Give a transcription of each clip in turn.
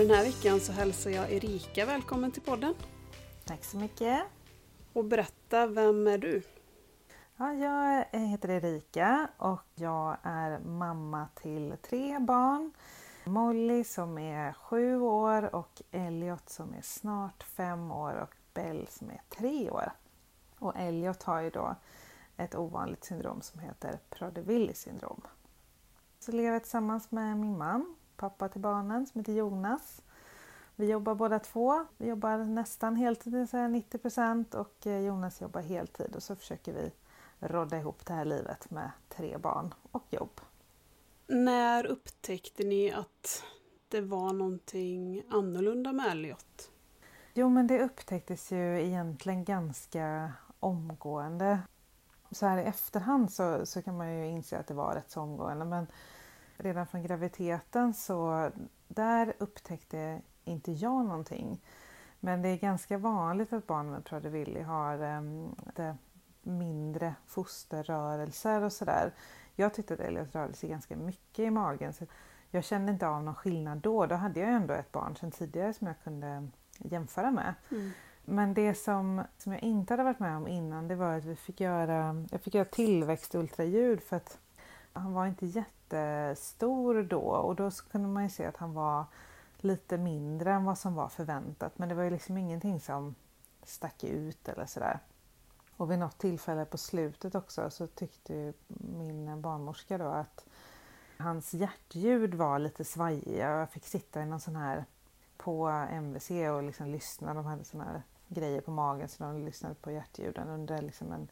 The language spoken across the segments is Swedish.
Den här veckan så hälsar jag Erika välkommen till podden. Tack så mycket. Och berätta, vem är du? Ja, jag heter Erika och jag är mamma till tre barn. Molly som är sju år och Elliot som är snart fem år och Bell som är tre år. Och Elliot har ju då ett ovanligt syndrom som heter Prader-Willi syndrom. Så lever jag tillsammans med min man, pappa till barnen, som heter Jonas. Vi jobbar båda två. Vi jobbar nästan heltid, det säga 90 procent och eh, Jonas jobbar heltid och så försöker vi rodda ihop det här livet med tre barn och jobb. När upptäckte ni att det var någonting annorlunda med Elliot? Jo, men det upptäcktes ju egentligen ganska omgående. Så här i efterhand så, så kan man ju inse att det var rätt så omgående men redan från graviditeten så där upptäckte inte jag någonting. Men det är ganska vanligt att barn med Prader-Willi har um, mindre fosterrörelser och sådär. Jag tyckte att Elliot rörde sig ganska mycket i magen så jag kände inte av någon skillnad då. Då hade jag ändå ett barn sedan tidigare som jag kunde jämföra med. Mm. Men det som, som jag inte hade varit med om innan det var att vi fick göra, jag fick göra tillväxtultraljud för att han var inte jättestor då och då kunde man ju se att han var lite mindre än vad som var förväntat men det var ju liksom ingenting som stack ut eller sådär. Och vid något tillfälle på slutet också så tyckte min barnmorska då att hans hjärtljud var lite svajiga och jag fick sitta i någon sån här på MVC och liksom lyssna. De hade såna här grejer på magen så de lyssnade på hjärtljuden under liksom en,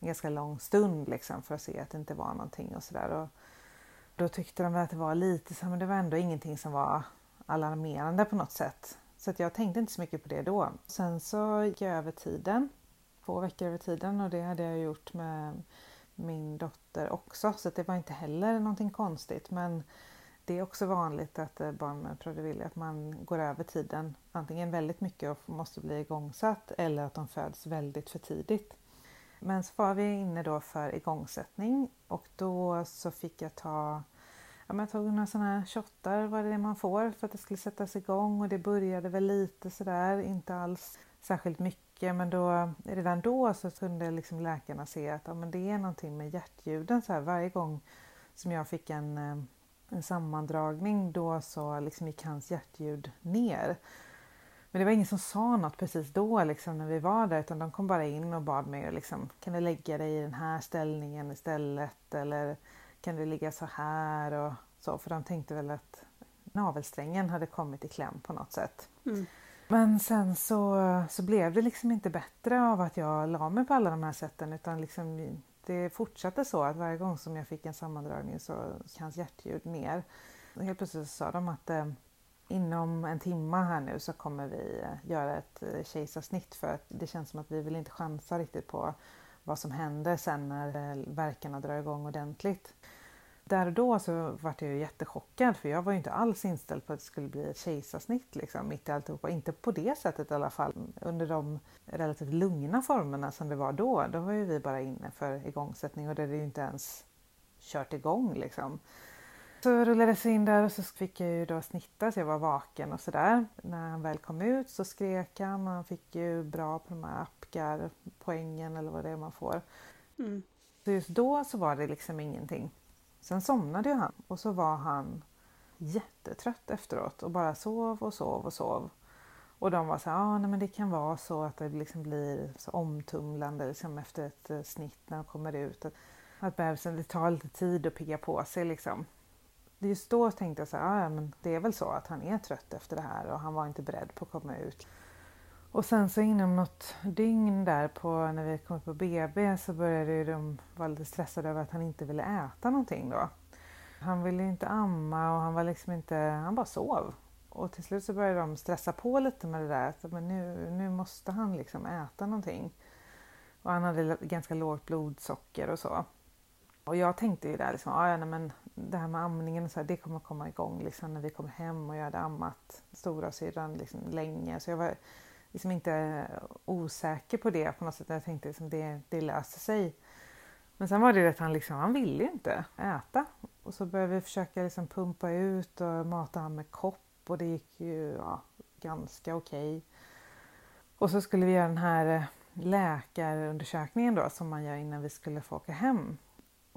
en ganska lång stund liksom för att se att det inte var någonting och sådär. Då tyckte de att det var lite så men det var ändå ingenting som var alarmerande på något sätt. Så att jag tänkte inte så mycket på det då. Sen så gick jag över tiden, två veckor över tiden och det hade jag gjort med min dotter också så det var inte heller någonting konstigt men det är också vanligt att eh, barn med Prader-Willi att man går över tiden antingen väldigt mycket och måste bli igångsatt eller att de föds väldigt för tidigt. Men så var vi inne då för igångsättning och då så fick jag ta ja, men jag tog några sådana här shottar, vad det är man får för att det skulle sättas igång och det började väl lite sådär, inte alls särskilt mycket men då, redan då så kunde liksom läkarna se att ja, men det är någonting med hjärtljuden så här varje gång som jag fick en, eh, en sammandragning då så liksom gick hans hjärtljud ner. Men det var ingen som sa något precis då liksom, när vi var där utan de kom bara in och bad mig liksom, kan du lägga dig i den här ställningen istället eller kan du ligga så här och så för de tänkte väl att navelsträngen hade kommit i kläm på något sätt. Mm. Men sen så, så blev det liksom inte bättre av att jag la mig på alla de här sätten utan liksom, det fortsatte så att varje gång som jag fick en sammandragning så gick hans hjärtljud ner. Och helt plötsligt så sa de att eh, inom en timme här nu så kommer vi eh, göra ett eh, kejsarsnitt för att det känns som att vi vill inte chansa riktigt på vad som händer sen när eh, verkarna drar igång ordentligt. Där och då så var jag ju jättechockad för jag var ju inte alls inställd på att det skulle bli ett kejsarsnitt liksom, mitt i alltihopa. Inte på det sättet i alla fall. Under de relativt lugna formerna som det var då, då var ju vi bara inne för igångsättning och det hade ju inte ens kört igång liksom. Så rullades jag in där och så fick jag ju då snitta så jag var vaken och sådär. När han väl kom ut så skrek han och han fick ju bra på de här Apgar-poängen eller vad det är man får. Mm. Så just då så var det liksom ingenting. Sen somnade ju han och så var han jättetrött efteråt och bara sov och sov och sov. Och de var så här, ah, nej, men det kan vara så att det liksom blir så omtumlande liksom efter ett eh, snitt när de kommer ut. Att, att bebisen, det tar lite tid att pigga på sig liksom. Just då tänkte jag så här, ah, ja men det är väl så att han är trött efter det här och han var inte beredd på att komma ut. Och sen så inom något dygn där på när vi kom på BB så började de vara lite stressade över att han inte ville äta någonting då. Han ville inte amma och han var liksom inte, han bara sov. Och till slut så började de stressa på lite med det där, att men nu, nu måste han liksom äta någonting. Och han hade ganska lågt blodsocker och så. Och jag tänkte ju där liksom, ah, ja, nej, men det här med amningen, så här, det kommer komma igång liksom, när vi kommer hem och jag hade ammat stora syrran liksom, länge. Så jag var liksom inte osäker på det på något sätt. Jag tänkte liksom det, det löser sig. Men sen var det att han, liksom, han ville ju inte äta. Och så började vi försöka liksom pumpa ut och mata honom med kopp och det gick ju ja, ganska okej. Okay. Och så skulle vi göra den här eh, läkarundersökningen då som man gör innan vi skulle få åka hem.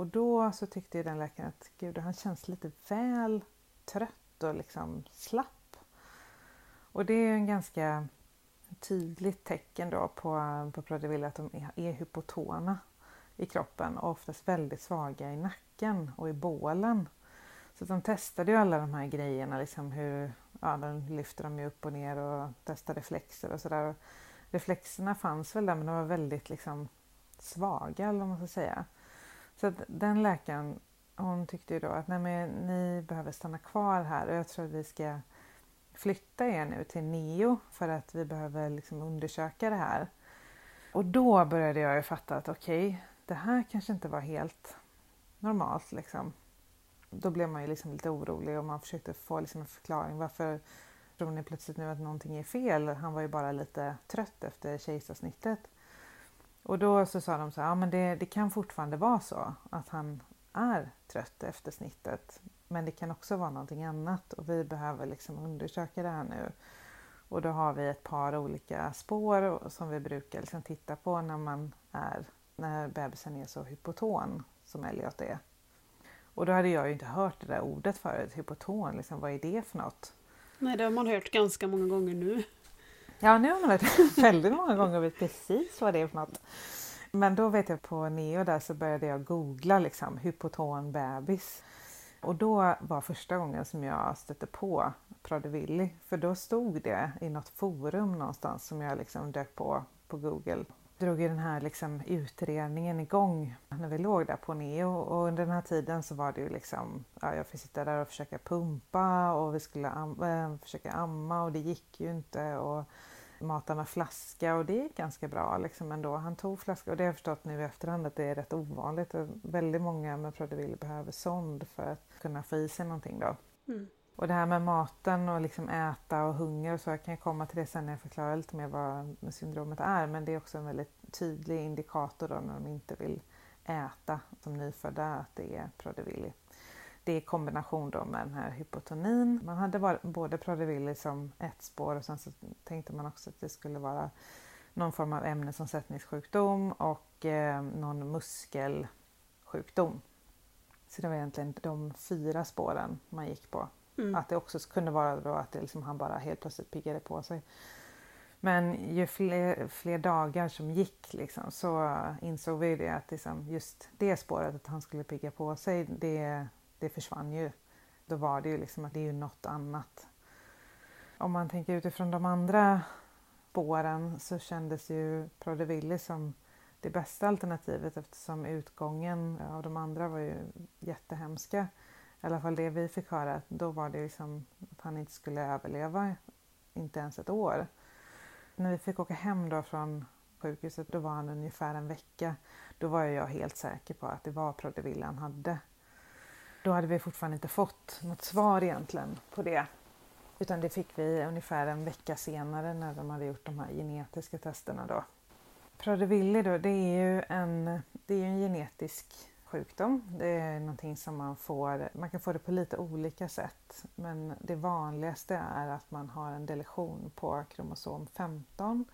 Och då så tyckte ju den läkaren att gud, han känns lite väl trött och liksom slapp. Och det är en ganska tydligt tecken då på, på Prader-Willi att de är, är hypotona i kroppen och oftast väldigt svaga i nacken och i bålen. Så de testade ju alla de här grejerna, liksom hur, ja, de lyfter dem ju upp och ner och testar reflexer och sådär. Reflexerna fanns väl där men de var väldigt liksom svaga eller vad man ska säga. Så att den läkaren hon tyckte ju då att nej men ni behöver stanna kvar här och jag tror att vi ska flytta er nu till Neo för att vi behöver liksom undersöka det här. Och då började jag ju fatta att okej, okay, det här kanske inte var helt normalt liksom. Då blev man ju liksom lite orolig och man försökte få liksom en förklaring. Varför tror ni plötsligt nu att någonting är fel? Han var ju bara lite trött efter kejsarsnittet. Och då så sa de så här, ja men det, det kan fortfarande vara så att han är trött efter snittet. Men det kan också vara någonting annat och vi behöver liksom undersöka det här nu. Och då har vi ett par olika spår som vi brukar liksom titta på när man är när bebisen är så hypoton som Elliot är. Och då hade jag ju inte hört det där ordet förut, hypoton, liksom, vad är det för något? Nej, det har man hört ganska många gånger nu. Ja, nu har man varit väldigt många gånger och vet precis vad det är för något. Men då vet jag på Neo där så började jag googla liksom hypoton bebis. Och då var första gången som jag stötte på Prader För då stod det i något forum någonstans som jag liksom dök på på Google drog ju den här liksom utredningen igång när vi låg där på Neo och under den här tiden så var det ju liksom, ja, jag fick sitta där och försöka pumpa och vi skulle am äh, försöka amma och det gick ju inte och mata med flaska och det gick ganska bra liksom ändå. Han tog flaska och det har jag förstått nu i efterhand att det är rätt ovanligt. Väldigt många med Prader-Willi behöver sond för att kunna få i sig någonting då. Mm. Och det här med maten och liksom äta och hunger och så, jag kan komma till det sen när jag förklarar lite mer vad syndromet är, men det är också en väldigt tydlig indikator då när de inte vill äta som nyfödda, att det är Prader-Willi. Det i kombination då med den här hypotonin. Man hade både Prader-Willi som ett spår och sen så tänkte man också att det skulle vara någon form av ämnesomsättningssjukdom och eh, någon muskelsjukdom. Så det var egentligen de fyra spåren man gick på Mm. Att det också kunde vara då att det liksom, han bara helt plötsligt piggade på sig. Men ju fler, fler dagar som gick liksom, så insåg vi det att liksom, just det spåret att han skulle pigga på sig, det, det försvann ju. Då var det ju liksom att det är ju något annat. Om man tänker utifrån de andra spåren så kändes ju Prodeville som det bästa alternativet eftersom utgången av de andra var ju jättehemska i alla fall det vi fick höra, då var det liksom att han inte skulle överleva, inte ens ett år. När vi fick åka hem då från sjukhuset, då var han ungefär en vecka. Då var jag helt säker på att det var Prodeville han hade. Då hade vi fortfarande inte fått något svar egentligen på det. Utan det fick vi ungefär en vecka senare när de hade gjort de här genetiska testerna då. Prader-Willi då, det är ju en, det är en genetisk sjukdom. Det är någonting som man får, man kan få det på lite olika sätt. Men det vanligaste är att man har en deletion på kromosom 15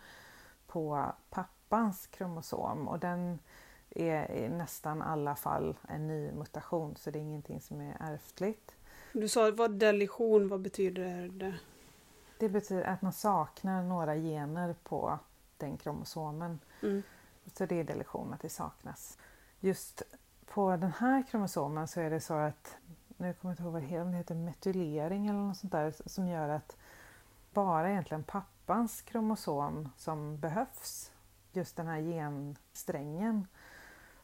på pappans kromosom och den är i nästan alla fall en ny mutation så det är ingenting som är ärftligt. Du sa vad deletion, vad betyder det? Det betyder att man saknar några gener på den kromosomen. Mm. Så det är deletion, att det saknas. Just på den här kromosomen så är det så att, nu kommer jag inte ihåg vad det heter, det heter metylering eller något sånt där som gör att bara egentligen pappans kromosom som behövs, just den här gensträngen.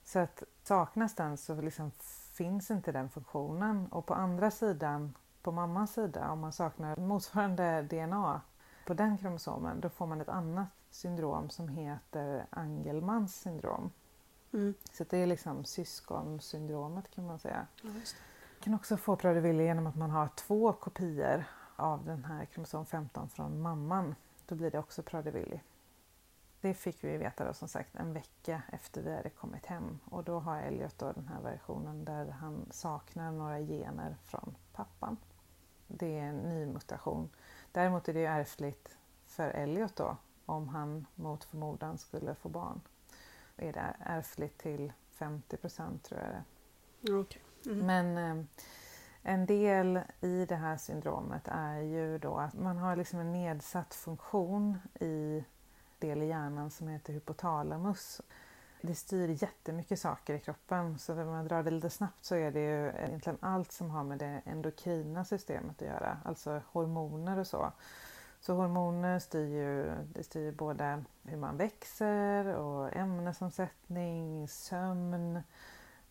Så att saknas den så liksom finns inte den funktionen och på andra sidan, på mammans sida, om man saknar motsvarande DNA på den kromosomen, då får man ett annat syndrom som heter Angelmans syndrom. Mm. Så det är liksom syskonsyndromet kan man säga. Ja, man kan också få Prader-Willi genom att man har två kopior av den här kromosom 15 från mamman. Då blir det också Prader-Willi. Det fick vi veta då som sagt en vecka efter vi hade kommit hem och då har Elliot då den här versionen där han saknar några gener från pappan. det är en ny mutation. Däremot är det ärftligt för Elliot då, om han mot förmodan skulle få barn. Är det ärftligt till 50 procent tror jag det Okay. Mm. Men eh, en del i det här syndromet är ju då att man har liksom en nedsatt funktion i del i hjärnan som heter hypotalamus. Det styr jättemycket saker i kroppen så om man drar det lite snabbt så är det ju egentligen allt som har med det endokrina systemet att göra, alltså hormoner och så. Så hormoner styr ju, det styr både hur man växer och ämnesomsättning, sömn,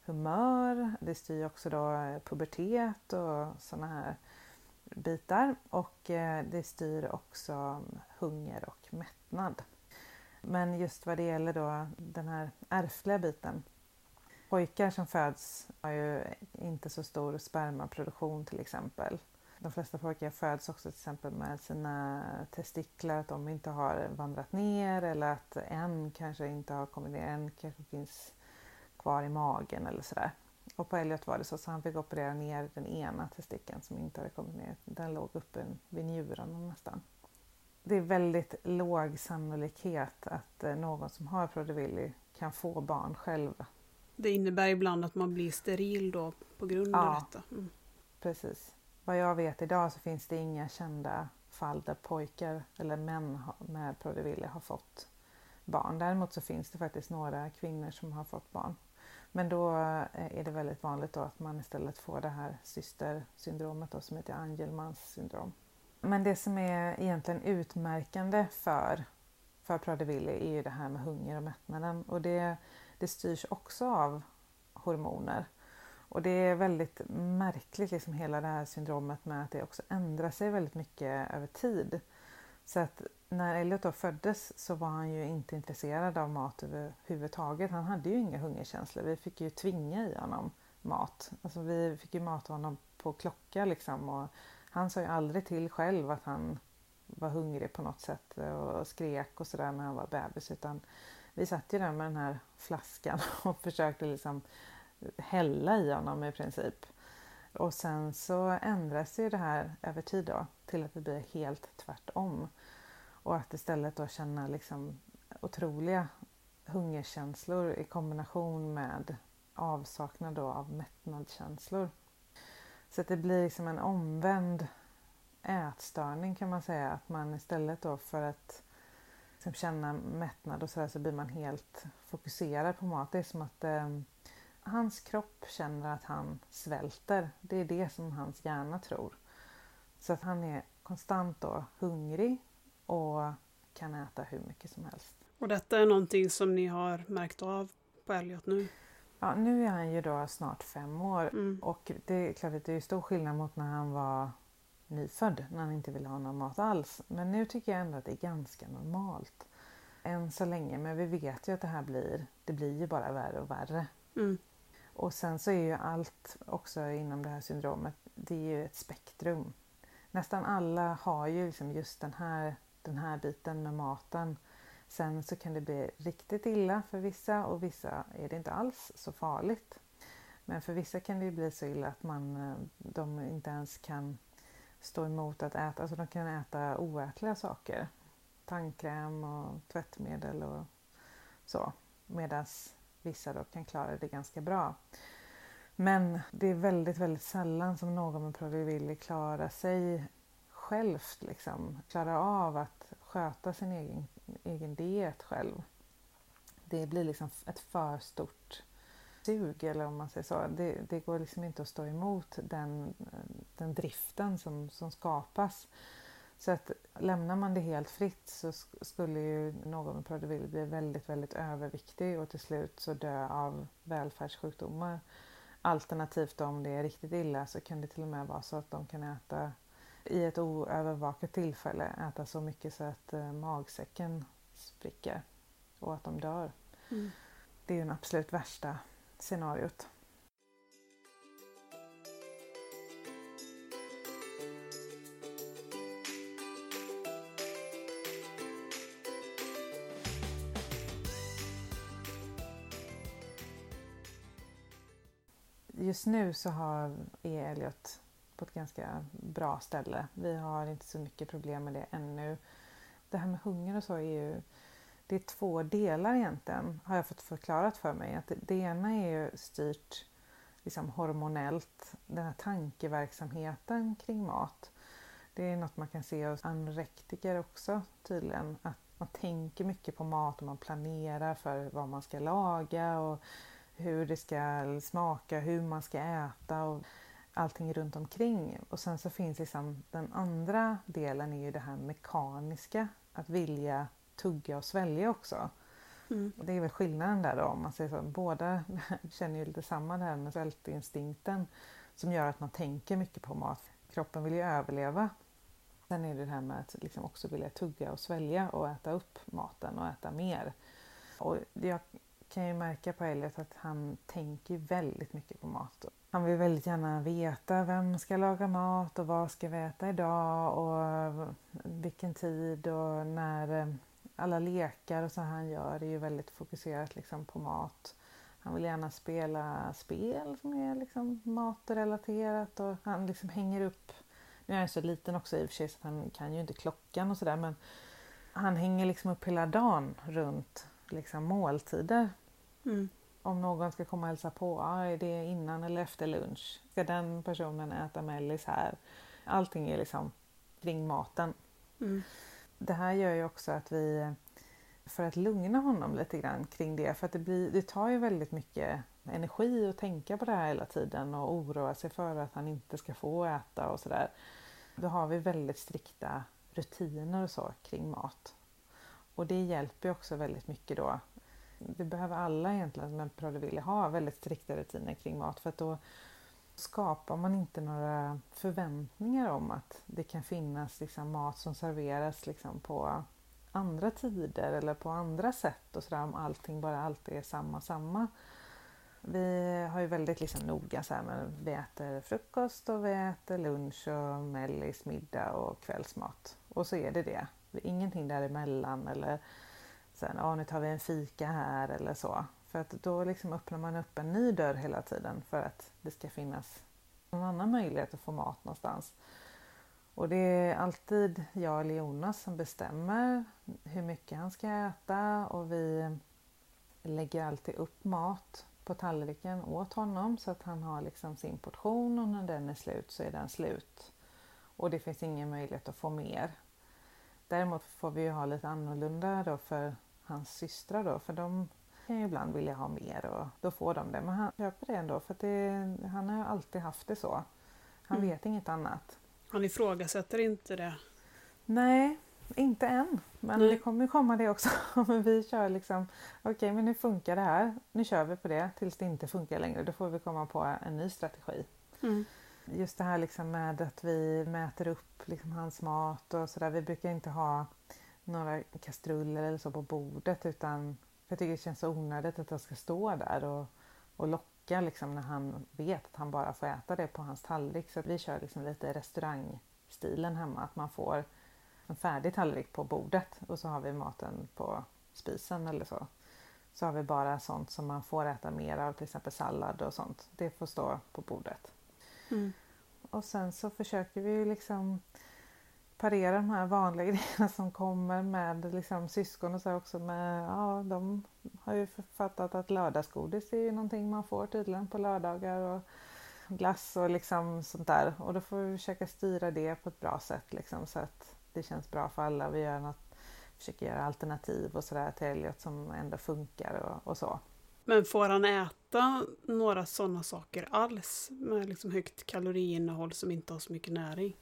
humör. Det styr också då pubertet och sådana här bitar. Och eh, det styr också hunger och mättnad. Men just vad det gäller då den här ärftliga biten. Pojkar som föds har ju inte så stor spermaproduktion till exempel. De flesta pojkar föds också till exempel med sina testiklar, att de inte har vandrat ner eller att en kanske inte har kommit ner, en kanske finns kvar i magen eller sådär. Och på Elliot var det så, så han fick operera ner den ena testikeln som inte hade kommit ner. Den låg uppe vid njurarna nästan. Det är väldigt låg sannolikhet att eh, någon som har Prader-Willi kan få barn själv. Det innebär ibland att man blir steril då på grund Ja. av detta. Mm. Precis. Vad jag vet idag så finns det inga kända fall där pojkar eller män med Prader-Willi har fått barn. Däremot så finns det faktiskt några kvinnor som har fått barn. Men då eh, är det väldigt vanligt då att man istället får det här systersyndromet då, som heter Angelmans syndrom. Men det som är egentligen utmärkande för, för Prader-Willi är ju det här med hunger och mättnaden och det, det styrs också av hormoner. Och det är väldigt märkligt liksom hela det här syndromet med att det också ändrar sig väldigt mycket över tid. Så att när Elliot då föddes så var han ju inte intresserad av mat överhuvudtaget. Han hade ju inga hungerkänslor. Vi fick ju tvinga i honom mat. Alltså vi fick ju mata honom på klocka liksom. Och han sa ju aldrig till själv att han var hungrig på något sätt och skrek och sådär när han var bebis. Utan vi satt ju där med den här flaskan och försökte liksom hälla i honom i princip. Och sen så ändras ju det här över tid då till att det blir helt tvärtom. Och att istället då känna liksom otroliga hungerkänslor i kombination med avsaknad då av mättnadskänslor. Så att det blir liksom en omvänd ätstörning kan man säga. Att man istället då för att liksom känna mättnad och sådär så blir man helt fokuserad på mat. Det är som att eh, hans kropp känner att han svälter. Det är det som hans hjärna tror. Så att han är konstant då hungrig och kan äta hur mycket som helst. Och detta är någonting som ni har märkt av på Elliot nu? Ja, nu är han ju då snart fem år Mm. och det är klart att det är stor skillnad mot när han var nyfödd, när han inte ville ha någon mat alls. Men nu tycker jag ändå att det är ganska normalt. Än så länge, men vi vet ju att det här blir, det blir ju bara värre och värre. Mm. Och sen så är ju allt också inom det här syndromet, det är ju ett spektrum. Nästan alla har ju liksom just den här, den här biten med maten. Sen så kan det bli riktigt illa för vissa och vissa är det inte alls så farligt. Men för vissa kan det bli så illa att man, eh, de inte ens kan stå emot att äta, alltså de kan äta oätliga saker. Tandkräm och tvättmedel och så. Medan vissa då kan klara det ganska bra. Men det är väldigt, väldigt sällan som någon med Prader-Willi klarar sig självt, liksom. klarar av att sköta sin egen, egen diet själv. Det blir liksom ett för stort sug, eller om man säger så. Det, det går liksom inte att stå emot den, den driften som, som skapas. Så att lämnar man det helt fritt så skulle ju någon med Prader-Willi bli väldigt, väldigt överviktig och till slut så dö av välfärdssjukdomar. Alternativt om det är riktigt illa så kan det till och med vara så att de kan äta i ett oövervakat tillfälle äta så mycket så att eh, magsäcken spricker och att de dör. Mm. Det är ju den absolut värsta scenariot. Just nu så har, är Elliot på ett ganska bra ställe. Vi har inte så mycket problem med det ännu. Det här med hunger och så är ju det är två delar egentligen, har jag fått förklarat för mig. Att det ena är ju styrt liksom hormonellt, den här tankeverksamheten kring mat. Det är något man kan se hos anorektiker också tydligen. Att man tänker mycket på mat och man planerar för vad man ska laga och hur det ska smaka, hur man ska äta och allting runt omkring. Och sen så finns liksom den andra delen är ju det här mekaniska, att vilja tugga och svälja också. Mm. Det är väl skillnaden där då om man säger så. Båda känner ju lite samma det här med svältinstinkten som gör att man tänker mycket på mat. Kroppen vill ju överleva. Sen är det det här med att liksom också vilja tugga och svälja och äta upp maten och äta mer. Och jag kan ju märka på Elliot att han tänker väldigt mycket på mat. Han vill väldigt gärna veta vem ska laga mat och vad ska vi äta idag och vilken tid och när eh, alla lekar och så han gör är ju väldigt fokuserat liksom på mat. Han vill gärna spela spel som är liksom matrelaterat och han liksom hänger upp, nu är han så liten också i och för sig så han kan ju inte klockan och sådär men han hänger liksom upp hela dagen runt liksom måltider. Mm. Om någon ska komma och hälsa på, ah, är det innan eller efter lunch? Ska den personen äta mellis här? Allting är liksom kring maten. Mm det här gör ju också att vi, för att lugna honom lite grann kring det, för att det, blir, det tar ju väldigt mycket energi att tänka på det här hela tiden och oroa sig för att han inte ska få äta och sådär. Då har vi väldigt strikta rutiner och så kring mat. Och det hjälper ju också väldigt mycket då. Det behöver alla egentligen som är vill ha väldigt strikta rutiner kring mat för att då skapar man inte några förväntningar om att det kan finnas liksom mat som serveras liksom på andra tider eller på andra sätt och sådär om allting bara alltid är samma samma. Vi har ju väldigt liksom noga så här, men vi äter frukost och vi äter lunch och mellis, middag och kvällsmat. Och så är det det. Ingenting däremellan eller sen, ja, nu tar vi en fika här eller så. För att då liksom öppnar man upp en ny dörr hela tiden för att det ska finnas någon annan möjlighet att få mat någonstans. Och det är alltid jag eller Jonas som bestämmer hur mycket han ska äta och vi lägger alltid upp mat på tallriken åt honom så att han har liksom sin portion och när den är slut så är den slut. Och det finns ingen möjlighet att få mer. Däremot får vi ju ha lite annorlunda då för hans systrar då, för de kan ju ibland vilja ha mer och då får de det. Men han köper det ändå för det, han har alltid haft det så. Han mm. vet inget annat. Han ifrågasätter inte det? Nej, inte än. Men Nej. det kommer komma det också. men vi kör liksom, okej okay, men nu funkar det här. Nu kör vi på det tills det inte funkar längre. Då får vi komma på en ny strategi. Mm. Just det här liksom med att vi mäter upp liksom hans mat och sådär. Vi brukar inte ha några kastruller eller så på bordet utan jag tycker det känns så onödigt att jag ska stå där och, och locka liksom när han vet att han bara får äta det på hans tallrik. Så att vi kör liksom lite restaurangstilen hemma, att man får en färdig tallrik på bordet och så har vi maten på spisen eller så. Så har vi bara sånt som man får äta mer av, till exempel sallad och sånt. Det får stå på bordet. Mm. Och sen så försöker vi liksom parera de här vanliga grejerna som kommer med liksom syskon och så också. Med, ja, de har ju fattat att lördagsgodis är ju någonting man får tydligen på lördagar och glass och liksom sånt där. Och då får vi försöka styra det på ett bra sätt liksom, så att det känns bra för alla. Vi gör något, försöker göra alternativ och sådär till Elliot som ändå funkar och, och så. Men får han äta några sådana saker alls med liksom högt kaloriinnehåll som inte har så mycket näring?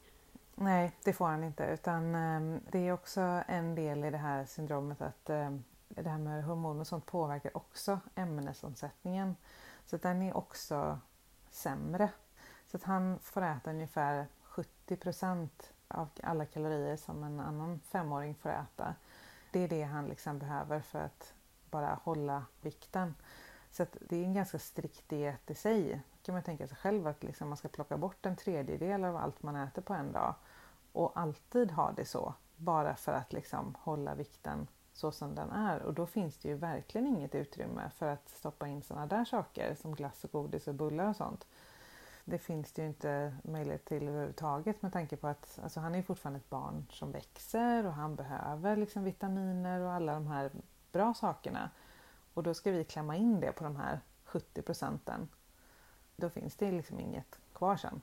Nej, det får han inte utan ehm, det är också en del i det här syndromet att ehm, det här med hormoner och sånt påverkar också ämnesomsättningen. Så den är också sämre. Så att han får äta ungefär 70 av alla kalorier som en annan femåring får äta. Det är det han liksom behöver för att bara hålla vikten. Så det är en ganska strikt diet i sig kan man tänka sig själv att liksom man ska plocka bort en tredjedel av allt man äter på en dag och alltid ha det så bara för att liksom hålla vikten så som den är och då finns det ju verkligen inget utrymme för att stoppa in sådana där saker som glass och godis och bullar och sånt. det finns det ju inte möjlighet till överhuvudtaget med tanke på att alltså, han är fortfarande ett barn som växer och han behöver liksom vitaminer och alla de här bra sakerna. Och då ska vi klämma in det på de här 70 procenten. Då finns det liksom inget kvar sen.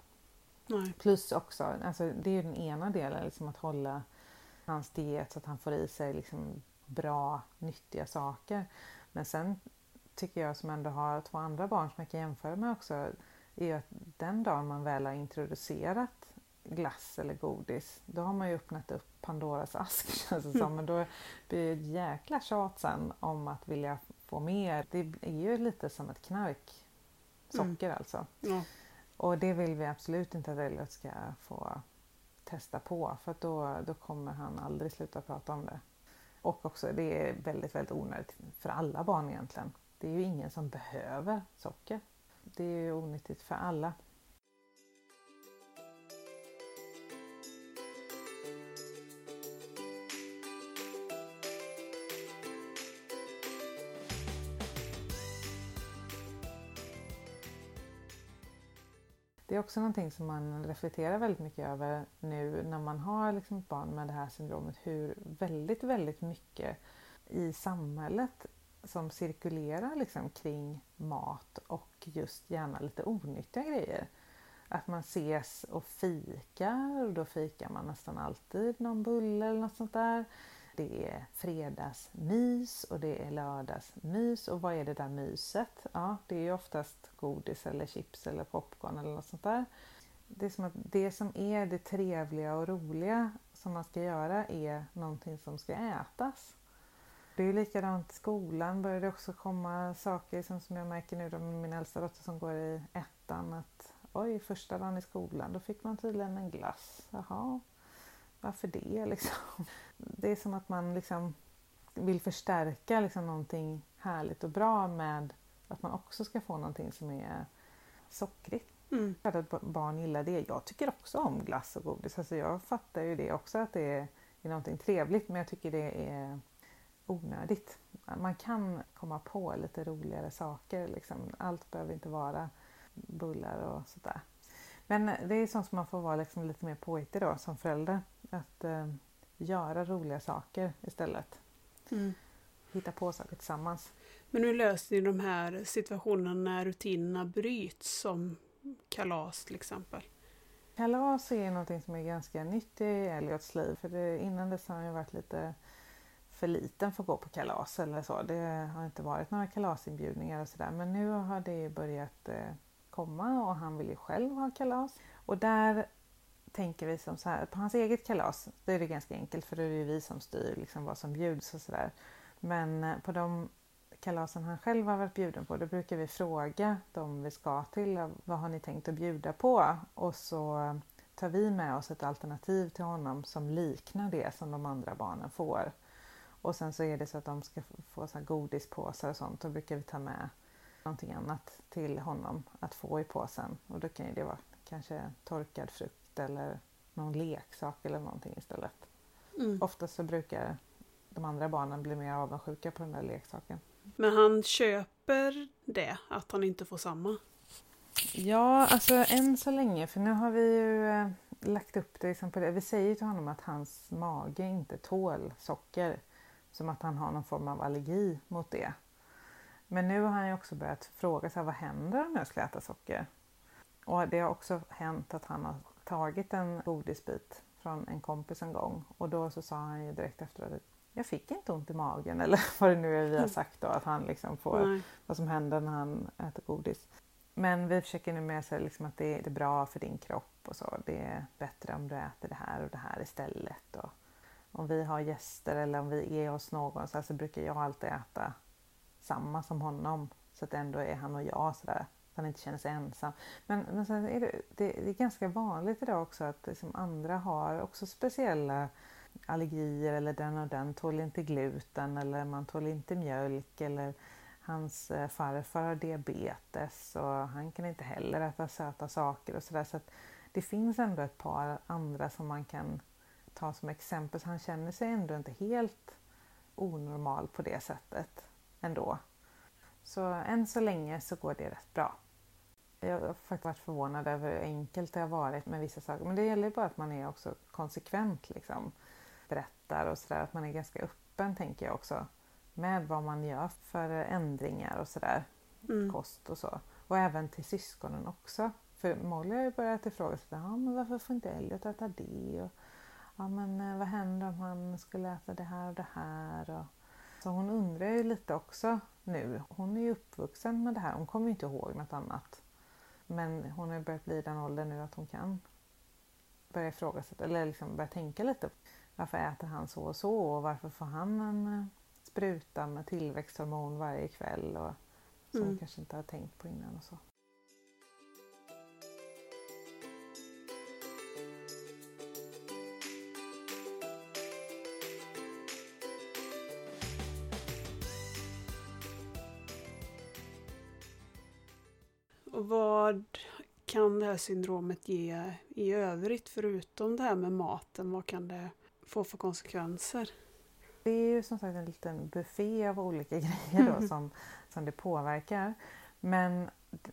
Nej. Plus också, alltså det är ju den ena delen, liksom att hålla hans diet så att han får i sig liksom bra, nyttiga saker. Men sen tycker jag som ändå har två andra barn som jag kan jämföra med också, är ju att den dagen man väl har introducerat glass eller godis, då har man ju öppnat upp Pandoras ask känns det som. Men då blir det ett jäkla tjat sen om att vilja få mer. Det är ju lite som ett knark. Socker mm. alltså. Ja. Och det vill vi absolut inte att Elliot ska få testa på för då, då kommer han aldrig sluta prata om det. Och också det är väldigt, väldigt onödigt för alla barn egentligen. Det är ju ingen som behöver socker. Det är ju onyttigt för alla. Det är också någonting som man reflekterar väldigt mycket över nu när man har liksom ett barn med det här syndromet. Hur väldigt, väldigt mycket i samhället som cirkulerar liksom kring mat och just gärna lite onyttiga grejer. Att man ses och fikar och då fikar man nästan alltid någon bulle eller något sånt där. Det är fredagsmys och det är lördagsmys och vad är det där myset? Ja, det är ju oftast godis eller chips eller popcorn eller något sånt där. Det är som att det som är det trevliga och roliga som man ska göra är någonting som ska ätas. Det är ju likadant i skolan börjar det också komma saker som, som jag märker nu då med min äldsta dotter som går i ettan att oj, första dagen i skolan då fick man tydligen en glass. Jaha, varför det liksom? Det är som att man liksom vill förstärka liksom någonting härligt och bra med att man också ska få någonting som är sockrigt. Mm. Att barn gillar det. Jag tycker också om glass och godis. Alltså jag fattar ju det också att det är, är någonting trevligt men jag tycker det är onödigt. Man kan komma på lite roligare saker. Liksom. Allt behöver inte vara bullar och sådär. Men det är sånt som man får vara liksom lite mer påhittig då som förälder. Att eh, göra roliga saker istället. Mm. Hitta på saker tillsammans. Men hur löser ni de här situationerna när rutinerna bryts som kalas till exempel? Kalas är någonting som är ganska nytt i Elliots liv. För det, innan dess har han ju varit lite för liten för att gå på kalas eller så. Det har inte varit några kalasinbjudningar och sådär. Men nu har det börjat eh, komma och han vill ju själv ha kalas. Och där tänker vi som så här, på hans eget kalas, då är det ganska enkelt för då är det ju vi som styr liksom vad som bjuds och sådär. Men eh, på de kalasen han själv har varit bjuden på, då brukar vi fråga de vi ska till, vad har ni tänkt att bjuda på? Och så eh, tar vi med oss ett alternativ till honom som liknar det som de andra barnen får. Och sen så är det så att de ska få så godispåsar och sånt, då brukar vi ta med någonting annat till honom att få i påsen. Och då kan ju det vara kanske torkad frukt eller någon leksak eller någonting istället. Mm. Oftast så brukar de andra barnen bli mer avundsjuka på den där leksaken. Men han köper det, att han inte får samma? Ja, alltså än så länge, för nu har vi ju eh, lagt upp det liksom på det. Vi säger till honom att hans mage inte tål socker. Som att han har någon form av allergi mot det. Men nu har han ju också börjat fråga sig vad händer om jag skulle äta socker? Och det har också hänt att han har tagit en godisbit från en kompis en gång och då så sa han ju direkt efteråt att jag fick inte ont i magen eller vad det nu är vi har mm. sagt då att han liksom får Nej. vad som händer när han äter godis. Men vi försöker nu med sig liksom att det är bra för din kropp och så. Det är bättre om du äter det här och det här istället. Och om vi har gäster eller om vi är hos någon så, så brukar jag alltid äta samma som honom. Så att ändå är han och jag sådär man han inte känner sig ensam. Men, men sen är det, det, det, är ganska vanligt idag också att liksom andra har också speciella allergier eller den och den tål inte gluten eller man tål inte mjölk eller hans eh, farfar har diabetes och han kan inte heller äta söta saker och sådär. Så att det finns ändå ett par andra som man kan ta som exempel. Så han känner sig ändå inte helt onormal på det sättet ändå. Så än så länge så går det rätt bra. Jag har faktiskt varit förvånad över hur enkelt det har varit med vissa saker. Men det gäller bara att man är också konsekvent liksom. Berättar och sådär. Att man är ganska öppen tänker jag också. Med vad man gör för ändringar och sådär. Mm. Kost och så. Och även till syskonen också. För Molly har ju börjat ifrågasätta, ja men varför får inte Elliot äta det? Och, ja men eh, vad händer om han skulle äta det här och det här? Och, så hon undrar ju lite också nu. Hon är ju uppvuxen med det här, hon kommer ju inte ihåg något annat. Men hon har börjat bli den åldern nu att hon kan börja ifrågasätta eller liksom börja tänka lite. Varför äter han så och så och varför får han en eh, spruta med tillväxthormon varje kväll? Och, som mm. hon kanske inte har tänkt på innan och så. Och vad kan det här syndromet ge i övrigt förutom det här med maten? Vad kan det få för konsekvenser? Det är ju som sagt en liten buffé av olika grejer då som, som det påverkar. Men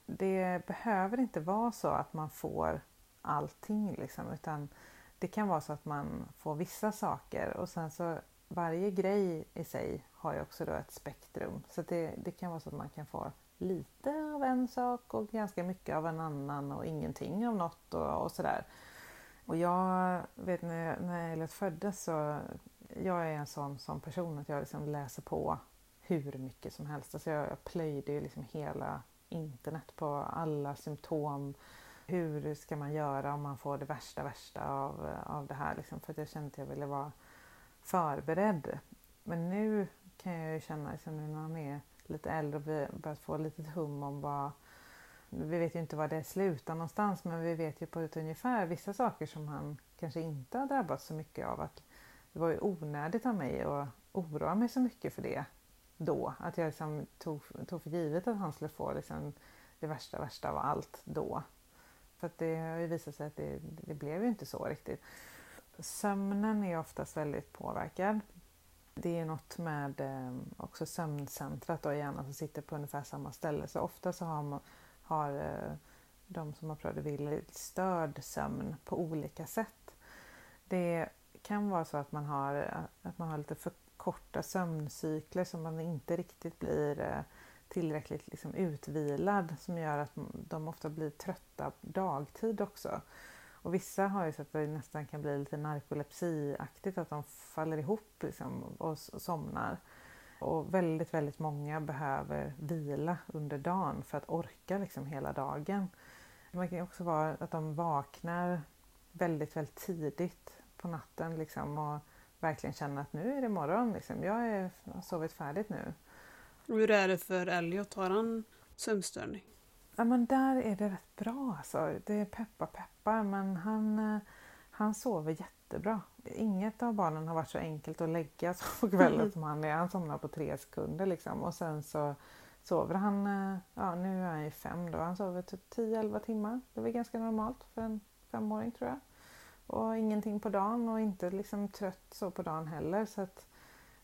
det behöver inte vara så att man får allting liksom, utan det kan vara så att man får vissa saker och sen så varje grej i sig har ju också då ett spektrum. Så det, det kan vara så att man kan få lite av en sak och ganska mycket av en annan och ingenting av något och, och sådär. Och jag vet när, jag, när Elliot föddes så jag är en sån, sån person att jag liksom läser på hur mycket som helst. Alltså jag, jag plöjde ju liksom hela internet på alla symptom. Hur ska man göra om man får det värsta värsta av, av det här? Liksom, för att jag kände att jag ville vara förberedd. Men nu kan jag ju känna, liksom, nu när han är lite äldre och börjat få lite hum om vad vi vet ju inte var det slutar någonstans men vi vet ju på ett ungefär vissa saker som han kanske inte har drabbats så mycket av. Att det var ju onödigt av mig att oroa mig så mycket för det då. Att jag liksom tog, tog för givet att han skulle få liksom det värsta värsta av allt då. För att det har ju visat sig att det, det blev ju inte så riktigt. Sömnen är oftast väldigt påverkad. Det är något med ehm, också sömncentrat då i hjärnan som sitter på ungefär samma ställe. Så ofta så har, man, har eh, de som har Prader-Willi störd sömn på olika sätt. Det kan vara så att man har, eh, att man har lite för korta sömncykler som man inte riktigt blir eh, tillräckligt liksom utvilad som gör att de ofta blir trötta dagtid också. Och vissa har ju sett att det nästan kan bli lite narkolepsiaktigt, att de faller ihop liksom och somnar. Och väldigt, väldigt många behöver vila under dagen för att orka liksom hela dagen. Det kan också vara att de vaknar väldigt, väldigt tidigt på natten liksom och verkligen känner att nu är det morgon. Liksom. Jag är, har sovit färdigt nu. hur är det för Elliot? Har han sömnstörning? Ja men där är det rätt bra alltså. Det är peppar peppar men han, eh, han sover jättebra. Inget av barnen har varit så enkelt att lägga sig på kvällen mm. som han är. Han somnar på tre sekunder liksom och sen så sover han, eh, ja nu är han ju fem då, han sover typ 10-11 timmar. Det är väl ganska normalt för en femåring tror jag. Och ingenting på dagen och inte liksom trött så på dagen heller så att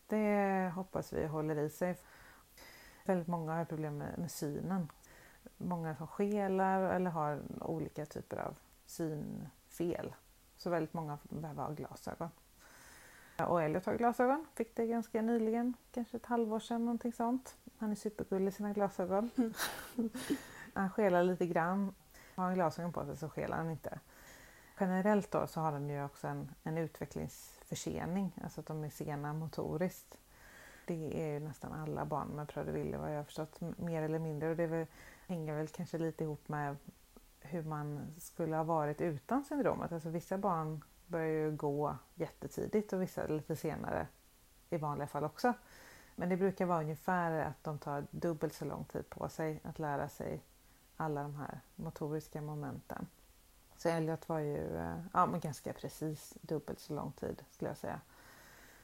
det hoppas vi håller i sig. Väldigt många har problem med, med synen många som skelar eller har olika typer av synfel. Så väldigt många behöver ha glasögon. Och Elliot har glasögon, fick det ganska nyligen, kanske ett halvår sedan någonting sånt. Han är supergullig i sina glasögon. han skelar lite grann. Har han glasögon på sig så skelar han inte. Generellt då så har de ju också en, en utvecklingsförsening, alltså att de är sena motoriskt. Det är ju nästan alla barn med Prader-Willi vad jag har förstått, mer eller mindre. Och det är väl hänger väl kanske lite ihop med hur man skulle ha varit utan syndromet. Alltså vissa barn börjar ju gå jättetidigt och vissa lite senare i vanliga fall också. Men det brukar vara ungefär att de tar dubbelt så lång tid på sig att lära sig alla de här motoriska momenten. Så Elliot var ju eh, ja, men ganska precis dubbelt så lång tid skulle jag säga.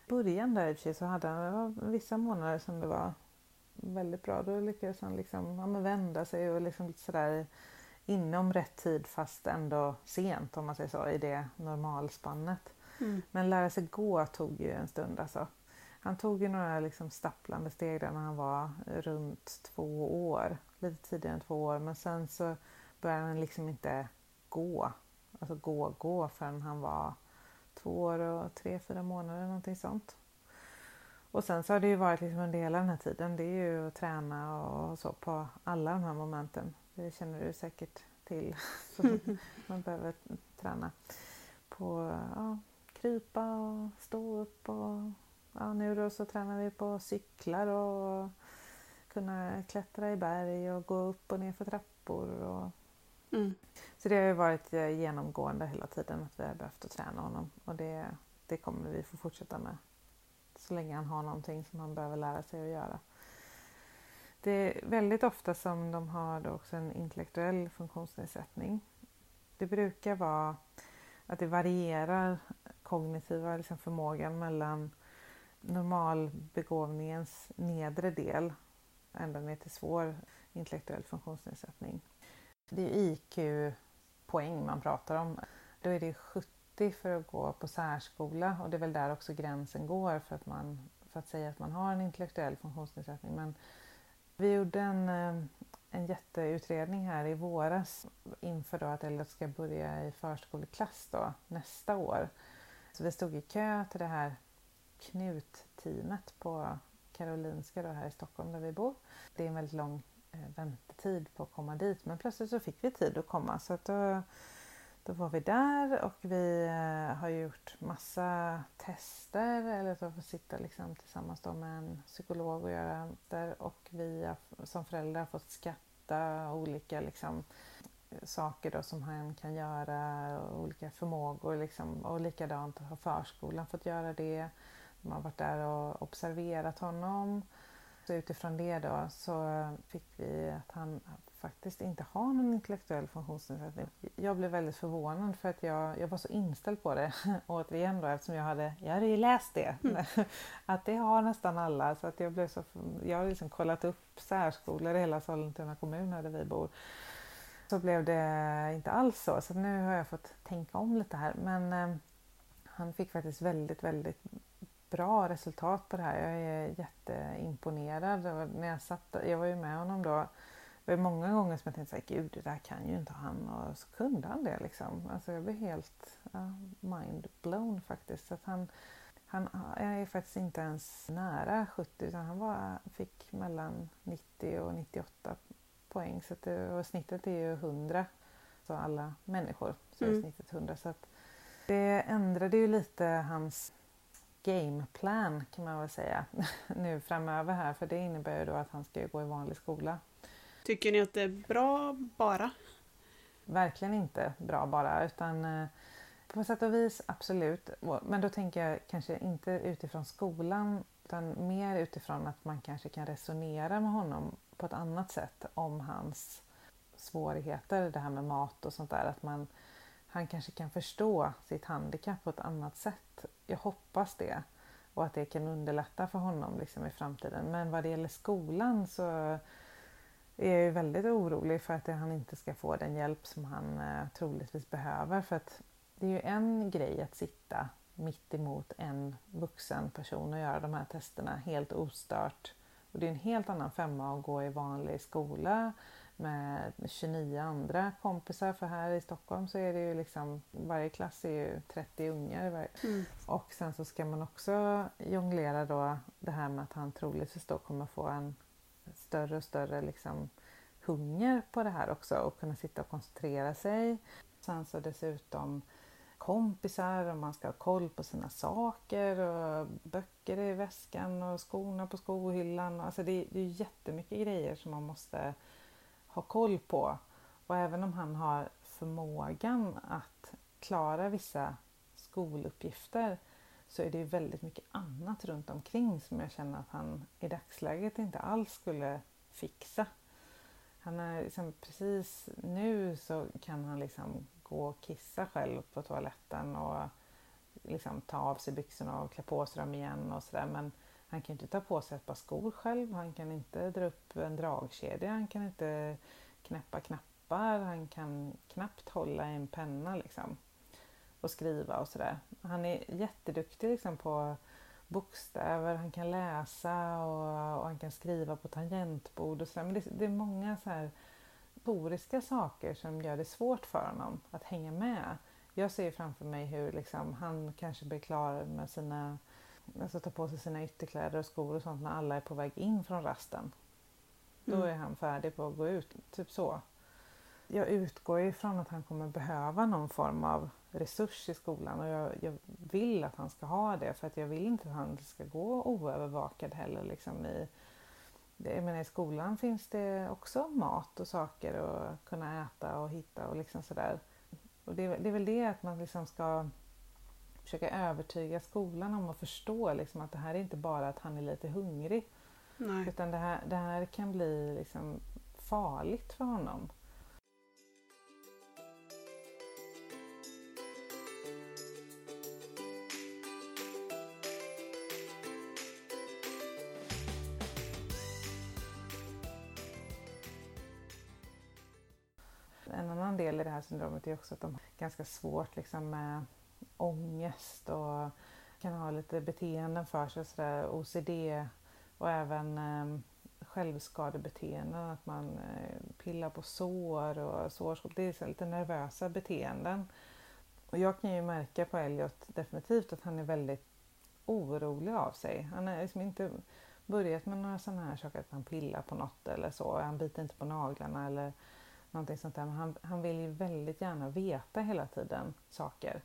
I början där i och för sig så hade han vissa månader som det var väldigt bra. Då lyckades han liksom, ja, vända sig och liksom lite sådär inom rätt tid fast ändå sent om man säger så i det normalspannet. Mm. Men lära sig gå tog ju en stund alltså. Han tog ju några liksom stapplande steg där när han var runt två år, lite tidigare än två år men sen så började han liksom inte gå, alltså gå, gå förrän han var två år och tre, fyra månader någonting sånt. Och sen så har det ju varit liksom under hela den här tiden, det är ju att träna och så på alla de här momenten. Det känner du säkert till. Man behöver träna på ja, krypa och stå upp och ja, nu då så tränar vi på cyklar och kunna klättra i berg och gå upp och ner för trappor. Och... Mm. Så det har ju varit eh, genomgående hela tiden att vi har behövt att träna honom och det, det kommer vi få fortsätta med så länge han har någonting som han behöver lära sig att göra. Det är väldigt ofta som de har då också en intellektuell funktionsnedsättning. Det brukar vara att det varierar kognitiva liksom förmågan mellan normalbegåvningens nedre del ända ner till svår intellektuell funktionsnedsättning. Det är IQ-poäng man pratar om. Då är det 70 för att gå på särskola och det är väl där också gränsen går för att, man, för att säga att man har en intellektuell funktionsnedsättning. Men vi gjorde en, eh, en jätteutredning här i våras inför då att Elliot ska börja i förskoleklass då, nästa år. Så vi stod i kö till det här KNUT-teamet på Karolinska då, här i Stockholm där vi bor. Det är en väldigt lång eh, väntetid på att komma dit men plötsligt så fick vi tid att komma så att då, då var vi där och vi eh, har gjort massa tester eller att få sitta liksom tillsammans då med en psykolog och göra där och vi har, som föräldrar har fått skatta olika liksom, eh, saker då som han kan göra, olika förmågor liksom, och likadant har förskolan fått göra det. De har varit där och observerat honom. Så utifrån det då så fick vi att han faktiskt inte har någon intellektuell funktionsnedsättning. Jag blev väldigt förvånad för att jag, jag var så inställd på det återigen då eftersom jag hade, jag hade ju läst det. Mm. att det har nästan alla så att jag blev så, jag har liksom kollat upp särskolor i hela Sollentuna kommun där vi bor. Så blev det inte alls så så nu har jag fått tänka om lite här men eh, han fick faktiskt väldigt, väldigt bra resultat på det här. Jag är jätteimponerad. När jag, satt, jag var ju med honom då. Det var många gånger som jag tänkte att gud det där kan ju inte han och så kunde han det liksom. Alltså jag blev helt ja, mind faktiskt. Att han, han är faktiskt inte ens nära 70 utan han var, fick mellan 90 och 98 poäng. Så det, och snittet är ju 100. Så alla människor så är mm. snittet 100. Så att det ändrade ju lite hans gameplan kan man väl säga nu framöver här för det innebär ju då att han ska gå i vanlig skola. Tycker ni att det är bra bara? Verkligen inte bra bara utan eh, på sätt och vis absolut. Men då tänker jag kanske inte utifrån skolan utan mer utifrån att man kanske kan resonera med honom på ett annat sätt om hans svårigheter, det här med mat och sånt där. Att man, han kanske kan förstå sitt handikapp på ett annat sätt. Jag hoppas det och att det kan underlätta för honom liksom i framtiden. Men vad det gäller skolan så är jag väldigt orolig för att han inte ska få den hjälp som han eh, troligtvis behöver. För att det är ju en grej att sitta mitt emot en vuxen person och göra de här testerna helt ostört. Och det är en helt annan femma att gå i vanlig skola med 29 andra kompisar för här i Stockholm så är det ju liksom varje klass är ju 30 ungar. Mm. Och sen så ska man också jonglera då det här med att han troligtvis då kommer få en större och större liksom hunger på det här också och kunna sitta och koncentrera sig. Sen så dessutom kompisar och man ska ha koll på sina saker och böcker i väskan och skorna på skohyllan. Alltså det, det är jättemycket grejer som man måste ha koll på. Och även om han har förmågan att klara vissa skoluppgifter så är det väldigt mycket annat runt omkring som jag känner att han i dagsläget inte alls skulle fixa. Han är liksom, precis nu så kan han liksom gå och kissa själv på toaletten och liksom ta av sig byxorna och klä på sig dem igen och sådär. Men han kan inte ta på sig ett par skor själv, han kan inte dra upp en dragkedja, han kan inte knäppa knappar, han kan knappt hålla en penna liksom och skriva och sådär. Han är jätteduktig liksom på bokstäver, han kan läsa och, och han kan skriva på tangentbord och sådär. Men det, det, är många så här motoriska saker som gör det svårt för honom att hänga med. Jag ser framför mig hur liksom, han kanske blir klar med sina, alltså tar på sig sina ytterkläder och skor och sånt när alla är på väg in från rasten. Då Mm. är han färdig på att gå ut, typ så. Jag utgår ifrån att han kommer behöva någon form av resurs i skolan och jag, jag vill att han ska ha det för att jag vill inte att han ska gå oövervakad heller. Liksom i, jag menar, I skolan finns det också mat och saker att kunna äta och hitta och liksom sådär. Och det, är- det är väl det att man liksom ska försöka övertyga skolan om att förstå liksom att det här är inte bara att han är lite hungrig Nej. utan det här, det här kan bli liksom farligt för honom. Här syndromet är också att de har ganska svårt liksom med ångest och kan ha lite beteenden för sig, sådär OCD och även eh, självskadebeteenden, att man eh, pillar på sår och sårskap. Det är så lite nervösa beteenden. Och jag kan ju märka på Elliot definitivt att han är väldigt orolig av sig. Han har liksom inte börjat med några sådana här saker att han pillar på något eller så. Han biter inte på naglarna eller någonting sånt där. Men han, han vill ju väldigt gärna veta hela tiden saker.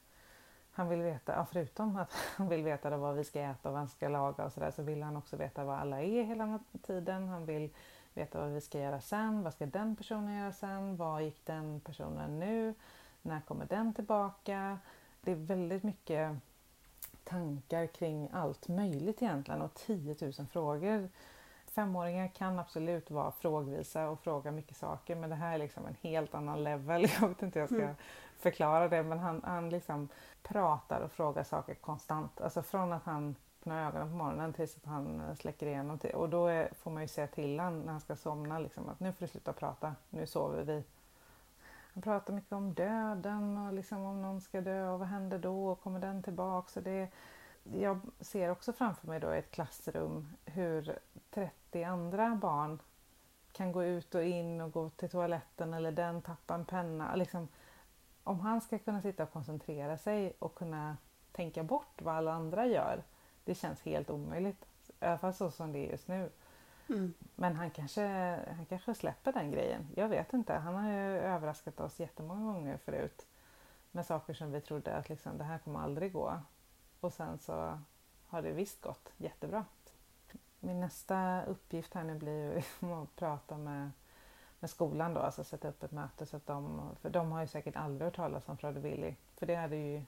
Han vill veta, ja, förutom att han vill veta då vad vi ska äta och vad han ska laga och sådär så vill han också veta vad alla är hela tiden. Han vill veta vad vi ska göra sen, vad ska den personen göra sen, vad gick den personen nu, när kommer den tillbaka? Det är väldigt mycket tankar kring allt möjligt egentligen och 10 000 frågor. Femåringar kan absolut vara frågvisa och fråga mycket saker men det här är liksom en helt annan level. Jag vet inte hur jag ska Mm. förklara det men han, han liksom pratar och frågar saker konstant. Alltså från att han öppnar ögonen på morgonen tills att han släcker igenom. Och då är, får man ju säga till honom när han ska somna liksom, att nu får du sluta prata, nu sover vi. Han pratar mycket om döden och liksom om någon ska dö och vad händer då och kommer den tillbaka? Så det, jag ser också framför mig då i ett klassrum hur 30 andra barn kan gå ut och in och gå till toaletten eller den tappar en penna. Liksom, om han ska kunna sitta och koncentrera sig och kunna tänka bort vad alla andra gör, det känns helt omöjligt. I alla fall så som det är just nu. Mm. Men han kanske, han kanske släpper den grejen. Jag vet inte. Han har ju överraskat oss jättemånga gånger förut med saker som vi trodde att liksom, det här kommer aldrig gå. Och sen så har det visst gått jättebra. Min nästa uppgift här nu blir ju att prata med, med skolan då, alltså sätta upp ett möte så att de, för de har ju säkert aldrig hört talas om Frode Willy. För det hade ju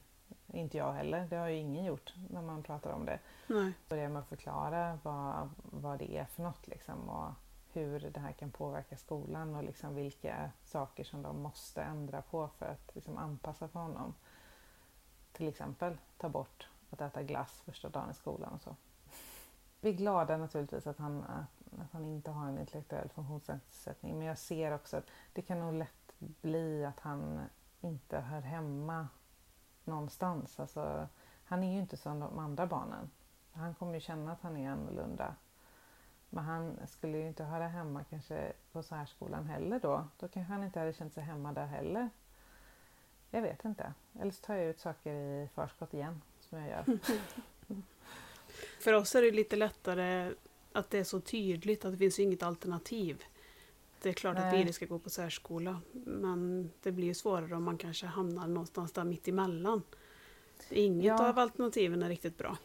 inte jag heller, det har ju ingen gjort när man pratar om det Nej. börja med att förklara vad, vad det är för något liksom, och hur det här kan påverka skolan och liksom vilka saker som de måste ändra på för att liksom anpassa för honom. Till exempel ta bort att äta glass första dagen i skolan och så. Vi är glada naturligtvis att han, att, att han inte har en intellektuell funktionsnedsättning men jag ser också att det kan nog lätt bli att han inte hör hemma någonstans. Alltså, han är ju inte som de andra barnen. Han kommer ju känna att han är annorlunda. Men han skulle ju inte höra hemma kanske på särskolan heller då. Då kanske han inte hade känt sig hemma där heller. Jag vet inte. Eller så tar jag ut saker i förskott igen, som jag gör. För oss är det lite lättare att det är så tydligt att det finns inget alternativ. Det är klart att Nej. Billy ska gå på särskola. Men det blir ju svårare om man kanske hamnar någonstans där mitt emellan. Inget Ja. av alternativen är riktigt bra.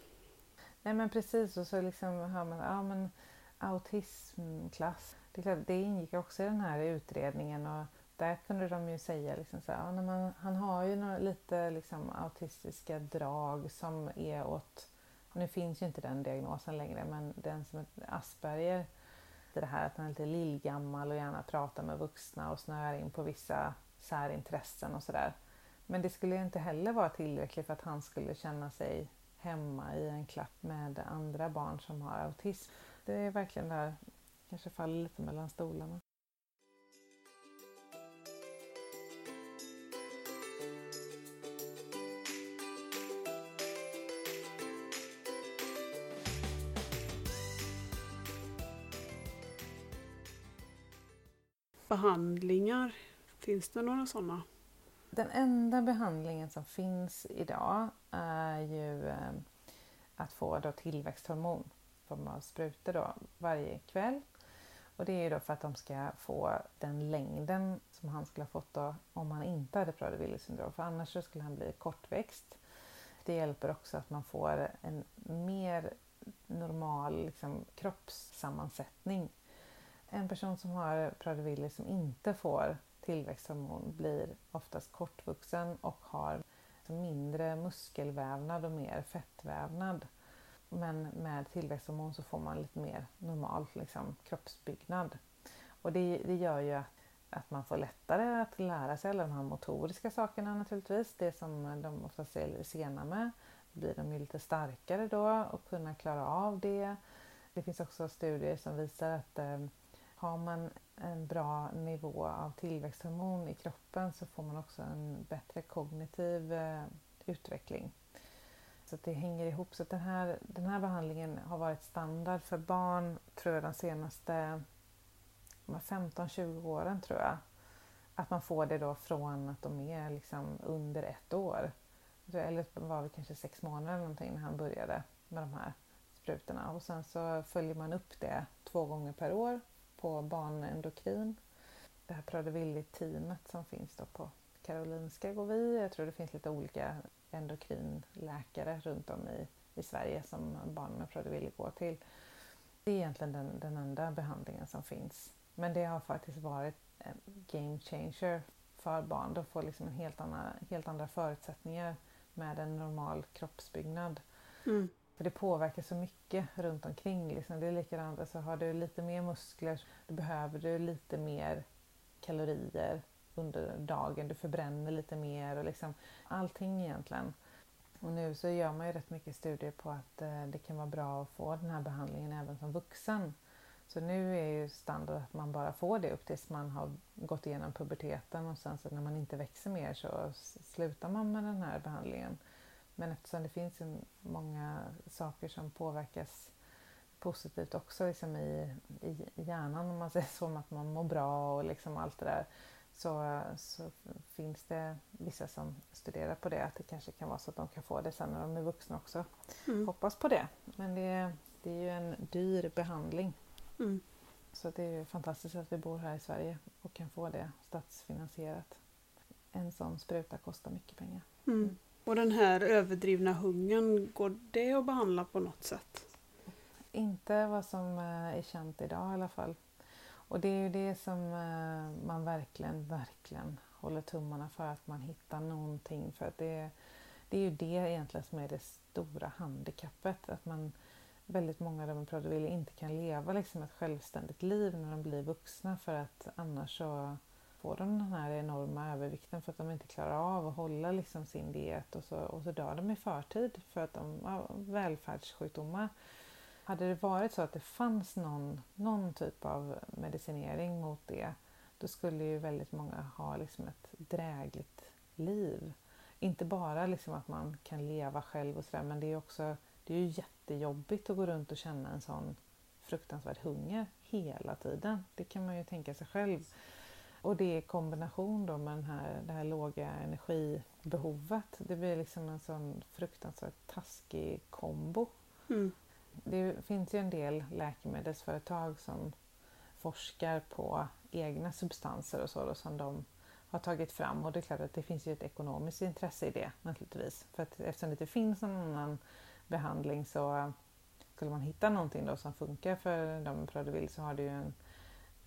Nej men precis, och så liksom hör man ja, men autismklass. Det, är klart, det ingick också i den här utredningen och där kunde de ju säga liksom så här, ja, man, han har ju några, lite liksom autistiska drag som är åt, nu finns ju inte den diagnosen längre, men den som heter Asperger, det här att han är lite lillgammal och gärna pratar med vuxna och snöar in på vissa särintressen och sådär. Men det skulle inte heller vara tillräckligt för att han skulle känna sig hemma i en klapp med andra barn som har autism. Det är verkligen där, kanske faller lite mellan stolarna. Behandlingar? Finns det några sådana? Den enda behandlingen som finns idag är ju eh, att få då tillväxthormon i form av sprutor då, varje kväll. Och det är ju då för att de ska få den längden som han skulle ha fått då, om han inte hade Prader-Willi syndrom. För annars så skulle han bli kortväxt. Det hjälper också att man får en mer normal liksom, kroppssammansättning. En person som har Prader-Willi som inte får tillväxthormon blir oftast kortvuxen och har mindre muskelvävnad och mer fettvävnad. Men med tillväxthormon så får man lite mer normal liksom, kroppsbyggnad. Och det, det gör ju att, att man får lättare att lära sig alla de här motoriska sakerna naturligtvis. Det som de oftast är sena med. Då blir de ju lite starkare då och kunna klara av det. Det finns också studier som visar att eh, har man en bra nivå av tillväxthormon i kroppen så får man också en bättre kognitiv eh, utveckling. Så det hänger ihop. Så den här, den här behandlingen har varit standard för barn tror jag de senaste 15-20 åren tror jag. Att man får det då från att de är liksom under ett år. Eller var det kanske sex månader eller någonting när han började med de här sprutorna. Och sen så följer man upp det två gånger per år på barnendokrin. Det här Prader-Willi-teamet som finns då på Karolinska går vi. Jag tror det finns lite olika endokrinläkare runt om i, i Sverige som barn med Prader-Willi går till. Det är egentligen den, den enda behandlingen som finns. Men det har faktiskt varit en game changer för barn. De får liksom en helt, annan, helt andra förutsättningar med en normal kroppsbyggnad. Mm. För det påverkar så mycket runt omkring. Liksom. Det är likadant, alltså, har du lite mer muskler då behöver du lite mer kalorier under dagen. Du förbränner lite mer och liksom allting egentligen. Och nu så gör man ju rätt mycket studier på att eh, det kan vara bra att få den här behandlingen även som vuxen. Så nu är ju standard att man bara får det upp tills man har gått igenom puberteten och sen så när man inte växer mer så slutar man med den här behandlingen. Men eftersom det finns många saker som påverkas positivt också liksom i, i hjärnan om man säger så, att man mår bra och liksom allt det där. Så, så finns det vissa som studerar på det, att det kanske kan vara så att de kan få det sen när de är vuxna också. Mm. Hoppas på det. Men det, det är ju en dyr behandling. Mm. Så det är fantastiskt att vi bor här i Sverige och kan få det statsfinansierat. En sån spruta kostar mycket pengar. Mm. Och den här överdrivna hungern, går det att behandla på något sätt? Inte vad som eh, är känt idag i alla fall. Och det är ju det som eh, man verkligen, verkligen håller tummarna för att man hittar någonting. För att det, det är ju det egentligen som är det stora handikappet. Att man, väldigt många av de med inte kan leva liksom ett självständigt liv när de blir vuxna för att annars så får de den här enorma övervikten för att de inte klarar av att hålla liksom sin diet och så, och så dör de i förtid för att de har välfärdssjukdomar. Hade det varit så att det fanns någon, någon typ av medicinering mot det då skulle ju väldigt många ha liksom ett drägligt liv. Inte bara liksom att man kan leva själv och sådär men det är också det är ju jättejobbigt att gå runt och känna en sån fruktansvärd hunger hela tiden. Det kan man ju tänka sig själv. Och det i kombination då med den här, det här låga energibehovet. Det blir liksom en sån fruktansvärt taskig kombo. Mm. Det finns ju en del läkemedelsföretag som forskar på egna substanser och så då, som de har tagit fram och det är klart att det finns ju ett ekonomiskt intresse i det naturligtvis. För att eftersom det inte finns någon annan behandling så skulle man hitta någonting då som funkar för de Prader så har du ju en,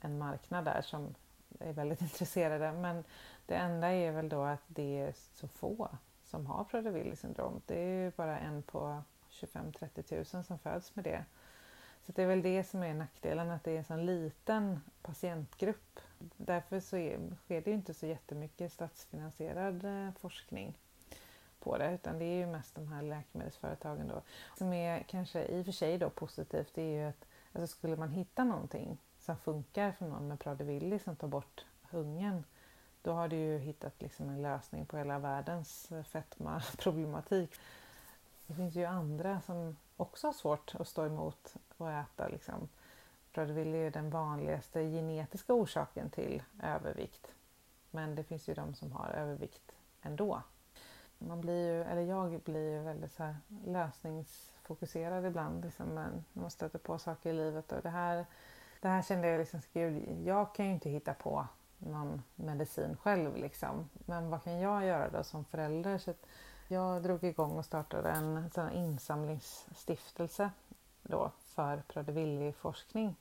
en marknad där som är väldigt intresserade. Men det enda är väl då att det är så få som har Prader-Willi syndrom. Det är ju bara en på 25-30 000 som föds med det. Så det är väl det som är nackdelen, att det är en sån liten patientgrupp. Därför så är, sker det inte så jättemycket statsfinansierad eh, forskning på det, utan det är ju mest de här läkemedelsföretagen då. Som är kanske i och för sig då positivt, det är ju att alltså skulle man hitta någonting som funkar för någon med Prader-Willi som tar bort hungern, då har du ju hittat liksom en lösning på hela världens fetmaproblematik. fetma-problematik. Det finns ju andra som också har svårt att stå emot och äta liksom Prader-Willi är den vanligaste genetiska orsaken till övervikt. Men det finns ju de som har övervikt ändå. Man blir ju, eller jag blir ju väldigt så lösningsfokuserad ibland liksom, när man stöter på saker i livet. Och det, här, det här kände jag liksom, gud, jag kan ju inte hitta på någon medicin själv. Liksom. Men vad kan jag göra då som förälder? Så jag drog igång och startade en sån insamlingsstiftelse då för Prader-Willi-forskning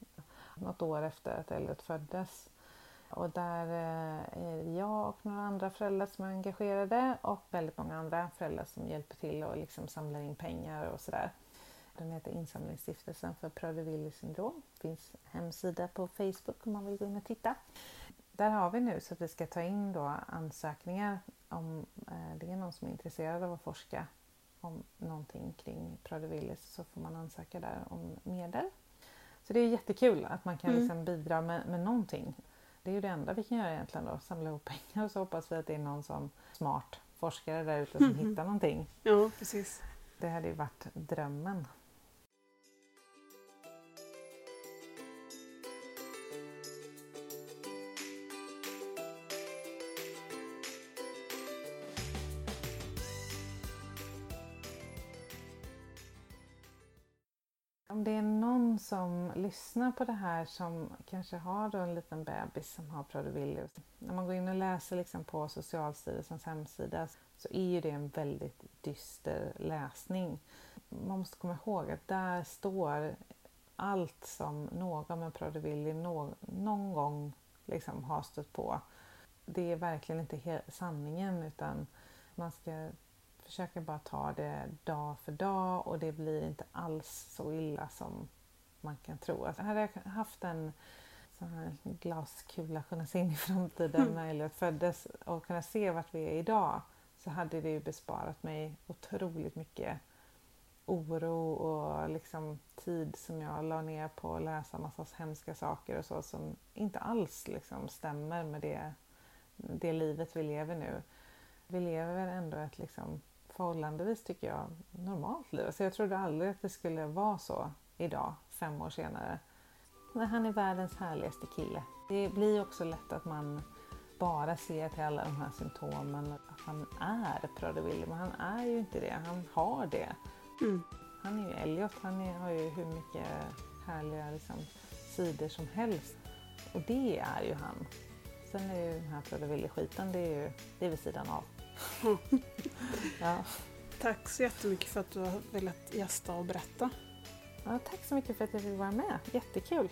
något år efter att Elliot föddes. Och där eh, är jag och några andra föräldrar som är engagerade och väldigt många andra föräldrar som hjälper till och liksom samlar in pengar och sådär. Den heter Insamlingsstiftelsen för Prader-Willi syndrom. Finns hemsida på Facebook om man vill gå in och titta. Där har vi nu så att vi ska ta in då ansökningar om eh, det är någon som är intresserad av att forska om någonting kring Prader-Willi så får man ansöka där om medel. Så det är jättekul att man kan mm. liksom bidra med, med någonting. Det är ju det enda vi kan göra egentligen då, samla ihop pengar och så hoppas vi att det är någon som smart forskare där ute som mm. hittar någonting. Ja, precis. Det hade ju varit drömmen. Lyssnar på det här som kanske har då en liten bebis som har Prader-Willi. När man går in och läser liksom på Socialstyrelsens hemsida så är ju det en väldigt dyster läsning. Man måste komma ihåg att där står allt som någon med Prader-Willi någon, någon gång liksom har stött på. Det är verkligen inte sanningen utan man ska försöka bara ta det dag för dag och det blir inte alls så illa som man kan tro. Alltså, hade jag haft en sån här glaskula kunnat se in i framtiden mm. när Elliot föddes och kunnat se vart vi är idag så hade det ju besparat mig otroligt mycket oro och liksom tid som jag la ner på att läsa massa hemska saker och så som inte alls liksom stämmer med det, det livet vi lever nu. Vi lever ändå ett liksom förhållandevis, tycker jag, normalt liv. Alltså jag trodde aldrig att det skulle vara så idag, fem år senare. Men han är världens härligaste kille. Det blir också lätt att man bara ser till alla de här symptomen att han är Prader-Willi, men han är ju inte det. Han har det. Mm. Han är ju Elliot, han är, har ju hur mycket härliga liksom, sidor som helst. Och det är ju han. Sen är ju den här Prader-Willi-skiten, det är ju det är vid sidan av. ja. Tack så jättemycket för att du har velat gästa och berätta. Ja, tack så mycket för att jag fick vara med. Jättekul!